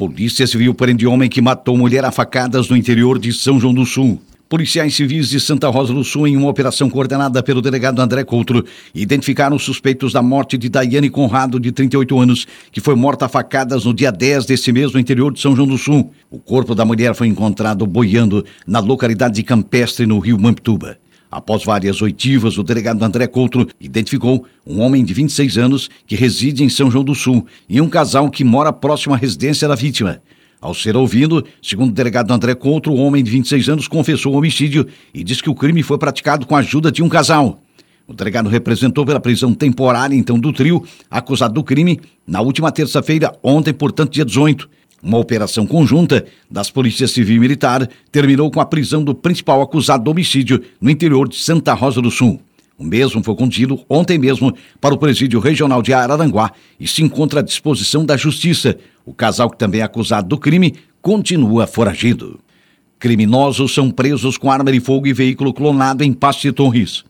Polícia Civil prende homem que matou mulher a facadas no interior de São João do Sul. Policiais civis de Santa Rosa do Sul, em uma operação coordenada pelo delegado André Coutro, identificaram os suspeitos da morte de Daiane Conrado, de 38 anos, que foi morta a facadas no dia 10 desse mês no interior de São João do Sul. O corpo da mulher foi encontrado boiando na localidade de Campestre, no rio Mamptuba. Após várias oitivas, o delegado André Coutro identificou um homem de 26 anos que reside em São João do Sul e um casal que mora próximo à residência da vítima. Ao ser ouvido, segundo o delegado André Coutro, o homem de 26 anos confessou o homicídio e disse que o crime foi praticado com a ajuda de um casal. O delegado representou pela prisão temporária, então, do trio, acusado do crime, na última terça-feira, ontem, portanto, dia 18. Uma operação conjunta das polícias civil e militar terminou com a prisão do principal acusado do homicídio no interior de Santa Rosa do Sul. O mesmo foi conduzido ontem mesmo para o presídio regional de Araranguá e se encontra à disposição da justiça. O casal que também é acusado do crime continua foragido. Criminosos são presos com arma de fogo e veículo clonado em Passe Torres.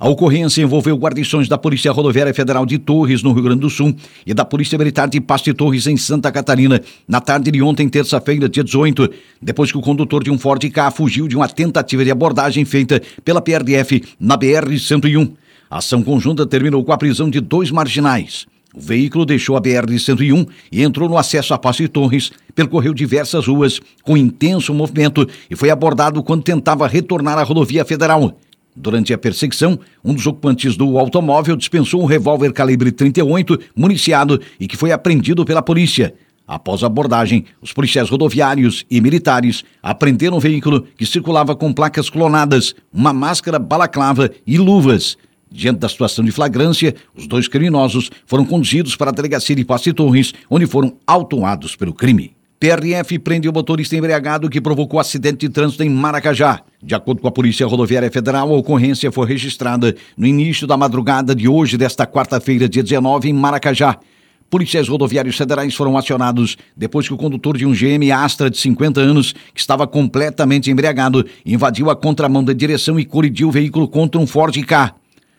A ocorrência envolveu guarnições da Polícia Rodoviária Federal de Torres, no Rio Grande do Sul, e da Polícia Militar de Pasto Torres, em Santa Catarina, na tarde de ontem, terça-feira, dia 18, depois que o condutor de um Ford K fugiu de uma tentativa de abordagem feita pela PRF na BR-101. A ação conjunta terminou com a prisão de dois marginais. O veículo deixou a BR-101 e entrou no acesso a Passo Torres, percorreu diversas ruas com intenso movimento e foi abordado quando tentava retornar à rodovia federal. Durante a perseguição, um dos ocupantes do automóvel dispensou um revólver calibre 38 municiado e que foi apreendido pela polícia. Após a abordagem, os policiais rodoviários e militares apreenderam o veículo que circulava com placas clonadas, uma máscara balaclava e luvas. Diante da situação de flagrância, os dois criminosos foram conduzidos para a delegacia de Passe Torres, onde foram autuados pelo crime. PRF prende o motorista embriagado que provocou acidente de trânsito em Maracajá. De acordo com a Polícia Rodoviária Federal, a ocorrência foi registrada no início da madrugada de hoje, desta quarta-feira, dia 19, em Maracajá. Policiais rodoviários federais foram acionados depois que o condutor de um GM Astra de 50 anos, que estava completamente embriagado, invadiu a contramão da direção e colidiu o veículo contra um Ford K.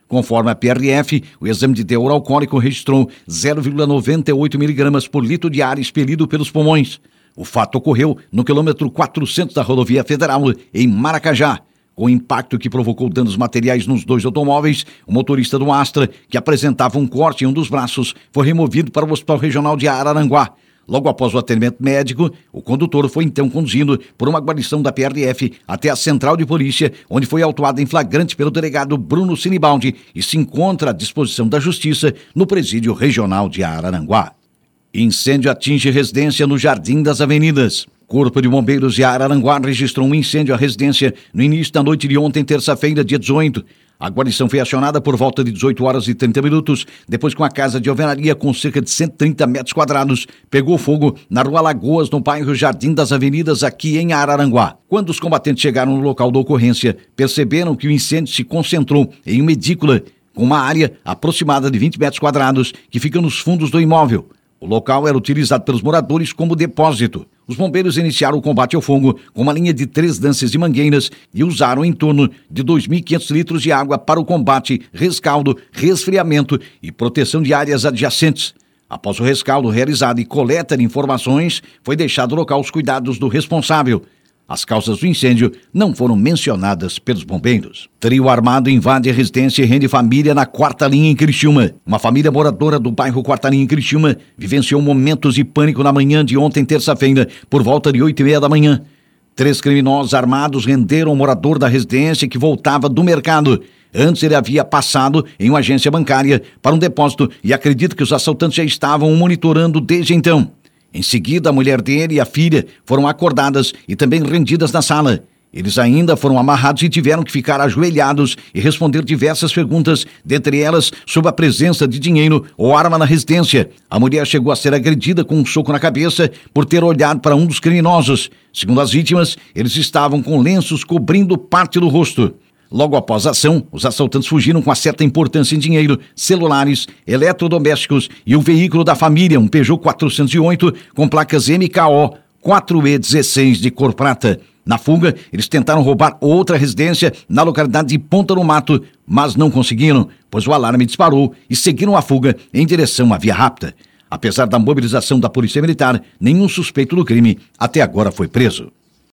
Conforme a PRF, o exame de teor alcoólico registrou 0,98 miligramas por litro de ar expelido pelos pulmões. O fato ocorreu no quilômetro 400 da rodovia federal, em Maracajá. Com o impacto que provocou danos materiais nos dois automóveis, o motorista do Astra, que apresentava um corte em um dos braços, foi removido para o Hospital Regional de Araranguá. Logo após o atendimento médico, o condutor foi então conduzido por uma guarnição da PRF até a central de polícia, onde foi autuado em flagrante pelo delegado Bruno Sinibaldi e se encontra à disposição da justiça no presídio regional de Araranguá. Incêndio atinge residência no Jardim das Avenidas. Corpo de Bombeiros de Araranguá registrou um incêndio à residência no início da noite de ontem, terça-feira, dia 18. A guarnição foi acionada por volta de 18 horas e 30 minutos, depois que uma casa de alvenaria com cerca de 130 metros quadrados pegou fogo na rua Lagoas, no bairro Jardim das Avenidas, aqui em Araranguá. Quando os combatentes chegaram no local da ocorrência, perceberam que o incêndio se concentrou em uma edícula com uma área aproximada de 20 metros quadrados que fica nos fundos do imóvel. O local era utilizado pelos moradores como depósito. Os bombeiros iniciaram o combate ao fogo com uma linha de três danças de mangueiras e usaram em torno de 2.500 litros de água para o combate, rescaldo, resfriamento e proteção de áreas adjacentes. Após o rescaldo realizado e coleta de informações, foi deixado o local os cuidados do responsável. As causas do incêndio não foram mencionadas pelos bombeiros. Trio armado invade a residência e rende família na quarta linha em Criciúma. Uma família moradora do bairro Quarta Linha em Criciúma vivenciou momentos de pânico na manhã de ontem, terça-feira, por volta de oito e meia da manhã. Três criminosos armados renderam o morador da residência que voltava do mercado. Antes ele havia passado em uma agência bancária para um depósito e acredita que os assaltantes já estavam monitorando desde então. Em seguida, a mulher dele e a filha foram acordadas e também rendidas na sala. Eles ainda foram amarrados e tiveram que ficar ajoelhados e responder diversas perguntas, dentre elas sobre a presença de dinheiro ou arma na residência. A mulher chegou a ser agredida com um soco na cabeça por ter olhado para um dos criminosos. Segundo as vítimas, eles estavam com lenços cobrindo parte do rosto. Logo após a ação, os assaltantes fugiram com a certa importância em dinheiro, celulares, eletrodomésticos e o veículo da família, um Peugeot 408 com placas MKO 4E16 de cor prata. Na fuga, eles tentaram roubar outra residência na localidade de Ponta no Mato, mas não conseguiram, pois o alarme disparou e seguiram a fuga em direção à Via Rápida. Apesar da mobilização da Polícia Militar, nenhum suspeito do crime até agora foi preso.